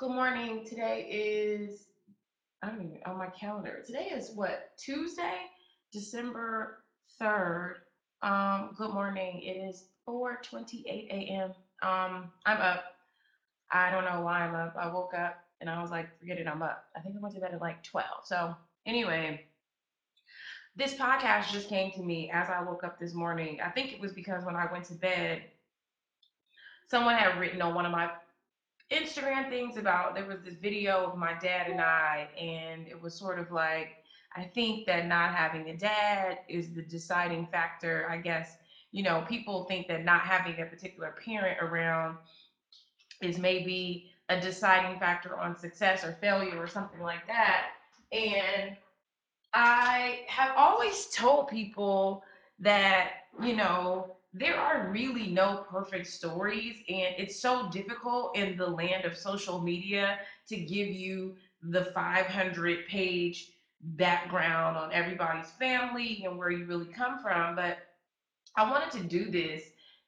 Good morning. Today is, I don't even, on my calendar. Today is what, Tuesday, December 3rd. Um, good morning. It is 4:28 a.m. Um, I'm up. I don't know why I'm up. I woke up and I was like, forget it, I'm up. I think I went to bed at like 12. So anyway, this podcast just came to me as I woke up this morning. I think it was because when I went to bed, someone had written on one of my Instagram things about there was this video of my dad and I, and it was sort of like, I think that not having a dad is the deciding factor. I guess, you know, people think that not having a particular parent around is maybe a deciding factor on success or failure or something like that. And I have always told people that, you know, there are really no perfect stories, and it's so difficult in the land of social media to give you the 500 page background on everybody's family and where you really come from. But I wanted to do this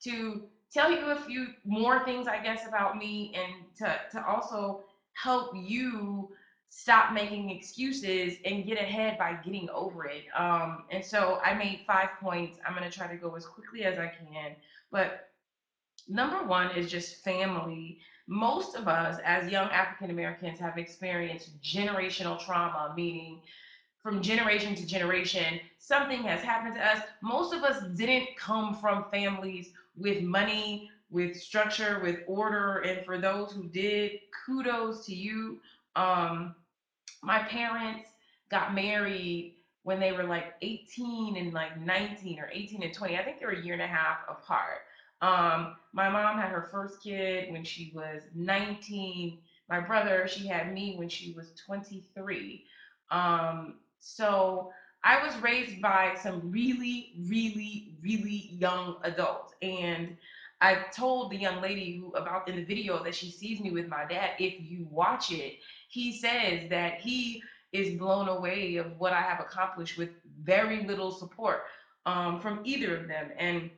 to tell you a few more things, I guess, about me and to, to also help you stop making excuses and get ahead by getting over it. Um, and so I made five points. I'm going to try to go as quickly as I can. But number one is just family. Most of us, as young African Americans, have experienced generational trauma, meaning from generation to generation, something has happened to us. Most of us didn't come from families with money, with structure, with order. And for those who did, kudos to you. Um, my parents got married when they were like 18 and like 19 or 18 and 20. I think they were a year and a half apart. Um, my mom had her first kid when she was 19. My brother, she had me when she was 23. Um, so I was raised by some really, really, really young adults. And I told the young lady who about in the video that she sees me with my dad, if you watch it, he says that he is blown away of what I have accomplished with very little support um, from either of them. And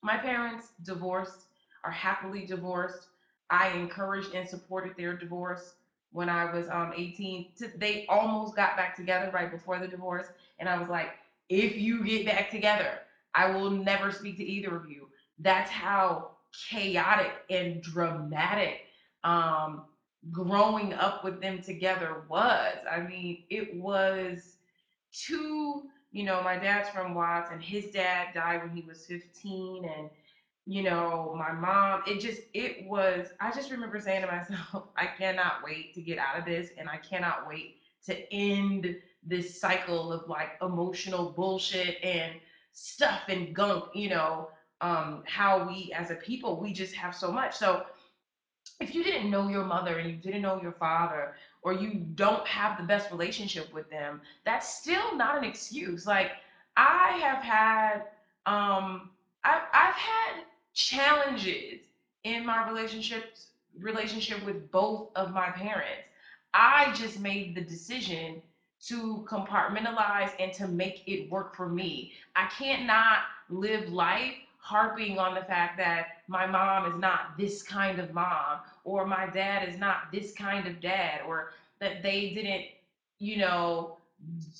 my parents divorced, are happily divorced. I encouraged and supported their divorce when I was um, 18. They almost got back together right before the divorce. And I was like, if you get back together, I will never speak to either of you. That's how chaotic and dramatic um, growing up with them together was. I mean, it was two, you know, my dad's from Watts and his dad died when he was 15 and you know, my mom, it just it was I just remember saying to myself, I cannot wait to get out of this and I cannot wait to end this cycle of like emotional bullshit and stuff and gunk, you know, um how we as a people we just have so much. So if you didn't know your mother and you didn't know your father or you don't have the best relationship with them that's still not an excuse. Like i have had um i've, I've had challenges in my relationships relationship with both of my parents. I just made the decision to compartmentalize and to make it work for me. I can't not live life harping on the fact that my mom is not this kind of mom or my dad is not this kind of dad or that they didn't you know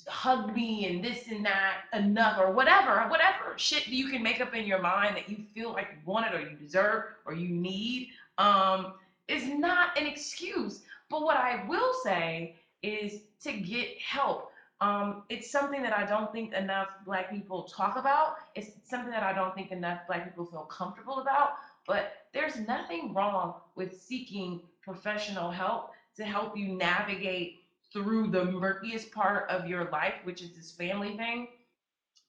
hug me and this and that enough or whatever whatever shit you can make up in your mind that you feel like you wanted or you deserve or you need um is not an excuse. But what i will say is to get help um, it's something that I don't think enough Black people talk about. It's something that I don't think enough Black people feel comfortable about. But there's nothing wrong with seeking professional help to help you navigate through the murkiest part of your life, which is this family thing.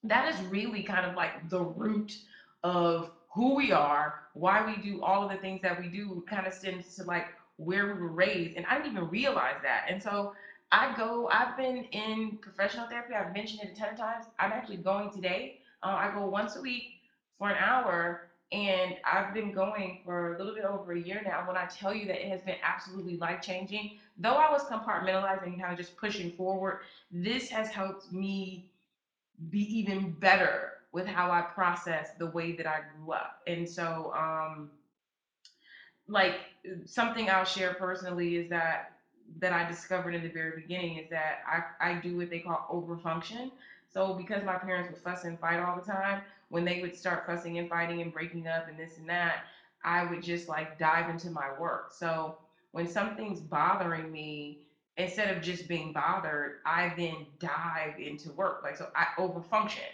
That is really kind of like the root of who we are, why we do all of the things that we do, kind of stems to like where we were raised. And I didn't even realize that. And so I go, I've been in professional therapy. I've mentioned it a ton of times. I'm actually going today. Uh, I go once a week for an hour and I've been going for a little bit over a year now. When I tell you that it has been absolutely life changing, though I was compartmentalizing and kind of just pushing forward, this has helped me be even better with how I process the way that I grew up. And so, um, like something I'll share personally is that that I discovered in the very beginning is that I, I do what they call overfunction. So because my parents would fuss and fight all the time, when they would start fussing and fighting and breaking up and this and that, I would just like dive into my work. So when something's bothering me, instead of just being bothered, I then dive into work. Like so I overfunction.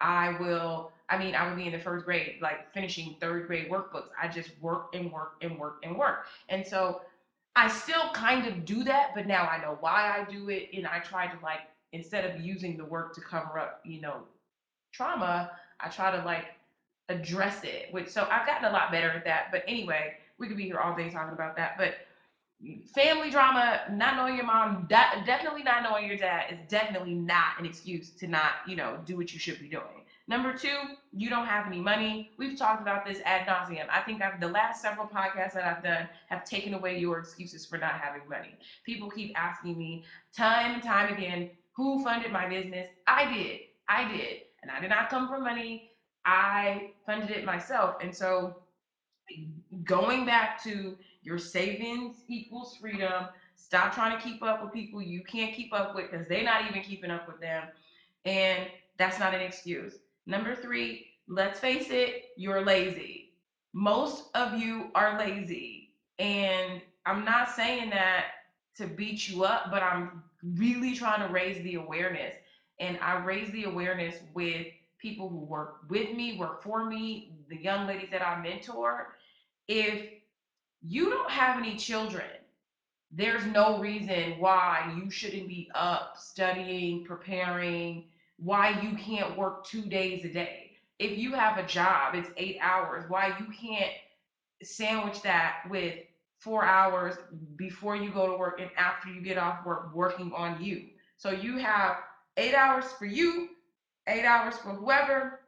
I will I mean, I would be in the first grade, like finishing third grade workbooks. I just work and work and work and work. And so I still kind of do that, but now I know why I do it. And I try to like, instead of using the work to cover up, you know, trauma, I try to like address it. Which so I've gotten a lot better at that. But anyway, we could be here all day talking about that. But family drama, not knowing your mom, de- definitely not knowing your dad is definitely not an excuse to not, you know, do what you should be doing. Number two, you don't have any money. We've talked about this ad nauseum. I think I've, the last several podcasts that I've done have taken away your excuses for not having money. People keep asking me time and time again, who funded my business? I did. I did. And I did not come from money. I funded it myself. And so going back to your savings equals freedom. Stop trying to keep up with people you can't keep up with because they're not even keeping up with them. And that's not an excuse. Number three, let's face it, you're lazy. Most of you are lazy. And I'm not saying that to beat you up, but I'm really trying to raise the awareness. And I raise the awareness with people who work with me, work for me, the young ladies that I mentor. If you don't have any children, there's no reason why you shouldn't be up studying, preparing, why you can't work two days a day. If you have a job, it's eight hours, why you can't sandwich that with four hours before you go to work and after you get off work working on you. So you have eight hours for you, eight hours for whoever,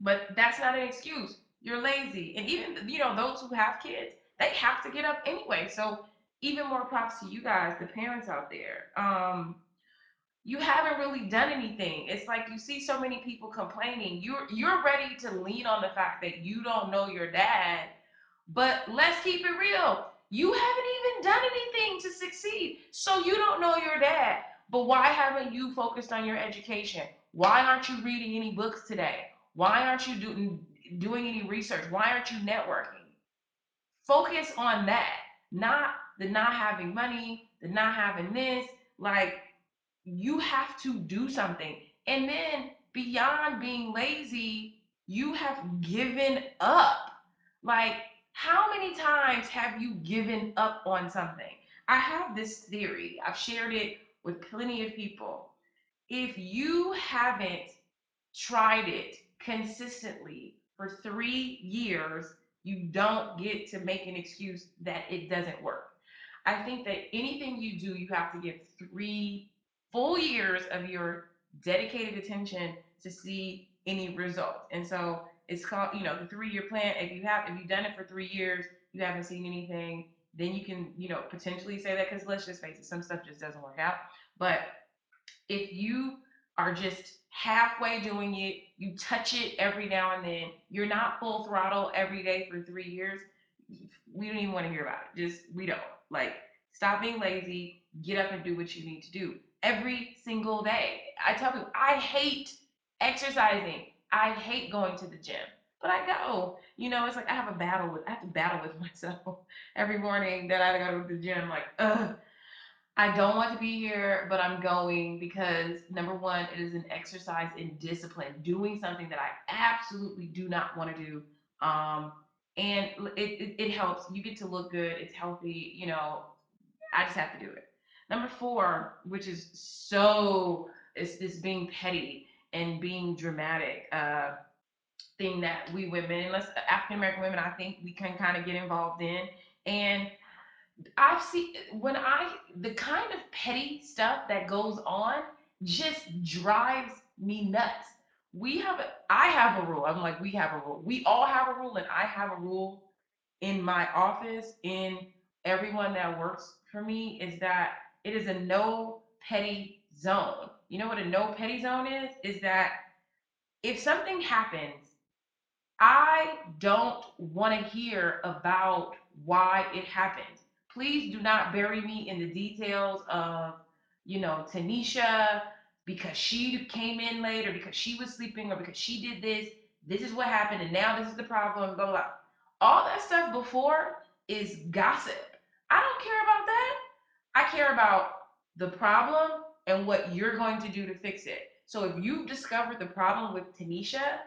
but that's not an excuse. You're lazy. And even, you know, those who have kids, they have to get up anyway. So even more props to you guys, the parents out there. Um, you haven't really done anything. It's like you see so many people complaining. You're you're ready to lean on the fact that you don't know your dad, but let's keep it real. You haven't even done anything to succeed. So you don't know your dad. But why haven't you focused on your education? Why aren't you reading any books today? Why aren't you doing doing any research? Why aren't you networking? Focus on that, not the not having money, the not having this. Like you have to do something. And then beyond being lazy, you have given up. Like, how many times have you given up on something? I have this theory, I've shared it with plenty of people. If you haven't tried it consistently for three years, you don't get to make an excuse that it doesn't work. I think that anything you do, you have to give three full years of your dedicated attention to see any results. And so it's called, you know, the three-year plan. If you have, if you've done it for three years, you haven't seen anything, then you can, you know, potentially say that because let's just face it, some stuff just doesn't work out. But if you are just halfway doing it, you touch it every now and then, you're not full throttle every day for three years, we don't even want to hear about it. Just, we don't. Like, stop being lazy, get up and do what you need to do every single day. I tell people, I hate exercising. I hate going to the gym, but I go. You know, it's like I have a battle with, I have to battle with myself every morning that I go to the gym. Like, ugh, I don't want to be here, but I'm going because number one, it is an exercise in discipline, doing something that I absolutely do not want to do. Um, and it, it, it helps. You get to look good. It's healthy. You know, I just have to do it. Number four, which is so, is this being petty and being dramatic. Uh, thing that we women, let's African American women, I think we can kind of get involved in. And I've seen when I the kind of petty stuff that goes on just drives me nuts. We have a, I have a rule. I'm like we have a rule. We all have a rule, and I have a rule in my office in everyone that works for me is that it is a no petty zone. You know what a no petty zone is? Is that if something happens I don't want to hear about why it happened. Please do not bury me in the details of, you know, Tanisha because she came in late or because she was sleeping or because she did this. This is what happened and now this is the problem. Blah blah. All that stuff before is gossip. I don't care about that. I care about the problem and what you're going to do to fix it. So if you've discovered the problem with Tanisha,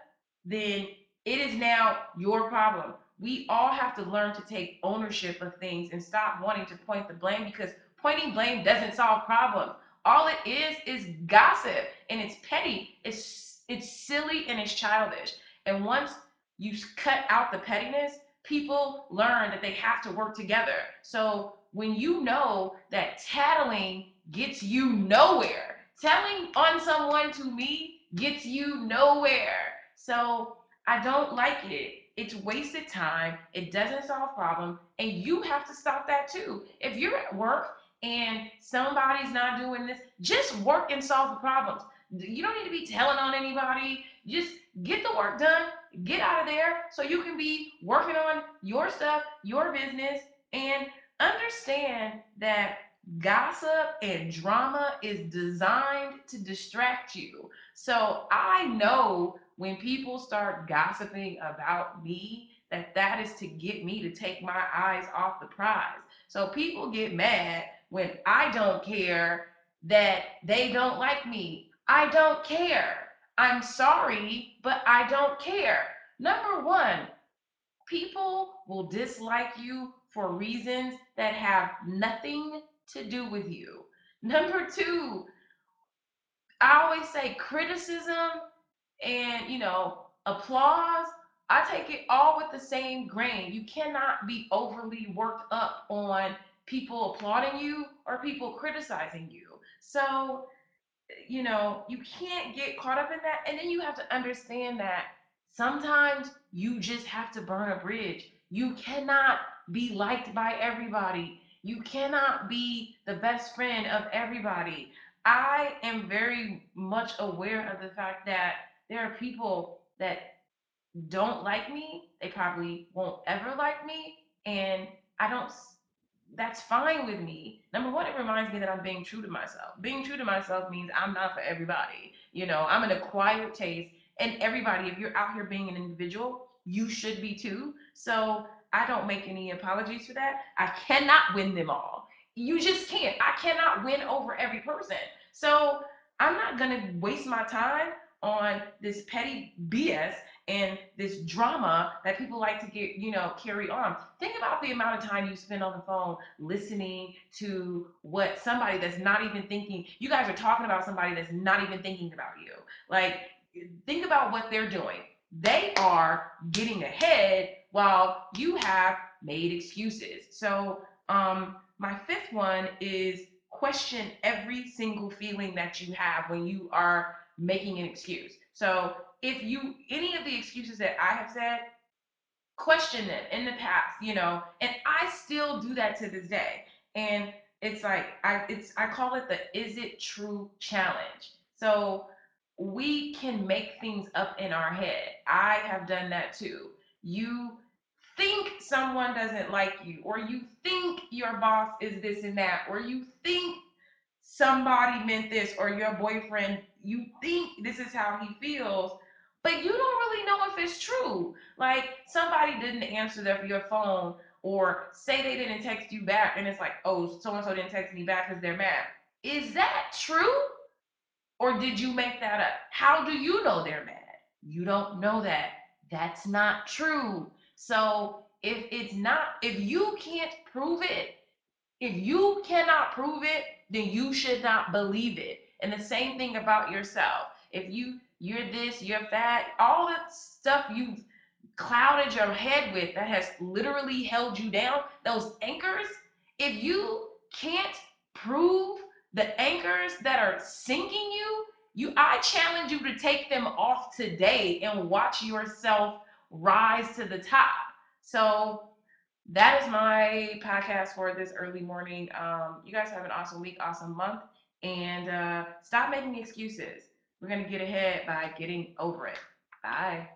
then it is now your problem. We all have to learn to take ownership of things and stop wanting to point the blame because pointing blame doesn't solve problems. All it is is gossip and it's petty. It's it's silly and it's childish. And once you cut out the pettiness, people learn that they have to work together. So when you know that tattling gets you nowhere, telling on someone to me gets you nowhere. So I don't like it. It's wasted time. It doesn't solve problems. And you have to stop that too. If you're at work and somebody's not doing this, just work and solve the problems. You don't need to be telling on anybody. Just get the work done, get out of there so you can be working on your stuff, your business, and understand that gossip and drama is designed to distract you. So I know when people start gossiping about me that that is to get me to take my eyes off the prize. So people get mad when I don't care that they don't like me. I don't care. I'm sorry, but I don't care. Number one, people will dislike you for reasons that have nothing to do with you. Number two, I always say criticism and, you know, applause. I take it all with the same grain. You cannot be overly worked up on people applauding you or people criticizing you. So, you know, you can't get caught up in that. And then you have to understand that sometimes you just have to burn a bridge. You cannot be liked by everybody. You cannot be the best friend of everybody. I am very much aware of the fact that there are people that don't like me. They probably won't ever like me. And I don't that's fine with me. Number one, it reminds me that I'm being true to myself. Being true to myself means I'm not for everybody. You know, I'm an acquired taste, and everybody, if you're out here being an individual, you should be too. So I don't make any apologies for that. I cannot win them all. You just can't. I cannot win over every person. So I'm not gonna waste my time on this petty BS and this drama that people like to get, you know, carry on. Think about the amount of time you spend on the phone listening to what somebody that's not even thinking, you guys are talking about somebody that's not even thinking about you. Like, think about what they're doing. They are getting ahead while you have made excuses. So, um, my fifth one is question every single feeling that you have when you are making an excuse. So if you any of the excuses that I have said, question them in the past, you know, and I still do that to this day. And it's like I it's I call it the is it true challenge. So we can make things up in our head. I have done that too. You think someone doesn't like you, or you think your boss is this and that, or you think somebody meant this, or your boyfriend, you think this is how he feels, but you don't really know if it's true. Like somebody didn't answer their your phone, or say they didn't text you back, and it's like, oh, so and so didn't text me back because they're mad. Is that true? Or did you make that up? How do you know they're mad? You don't know that. That's not true. So if it's not, if you can't prove it, if you cannot prove it, then you should not believe it. And the same thing about yourself. If you you're this, you're that, all that stuff you've clouded your head with that has literally held you down, those anchors, if you can't prove the anchors that are sinking you, you I challenge you to take them off today and watch yourself rise to the top. So that is my podcast for this early morning. Um, you guys have an awesome week, awesome month, and uh, stop making excuses. We're going to get ahead by getting over it. Bye.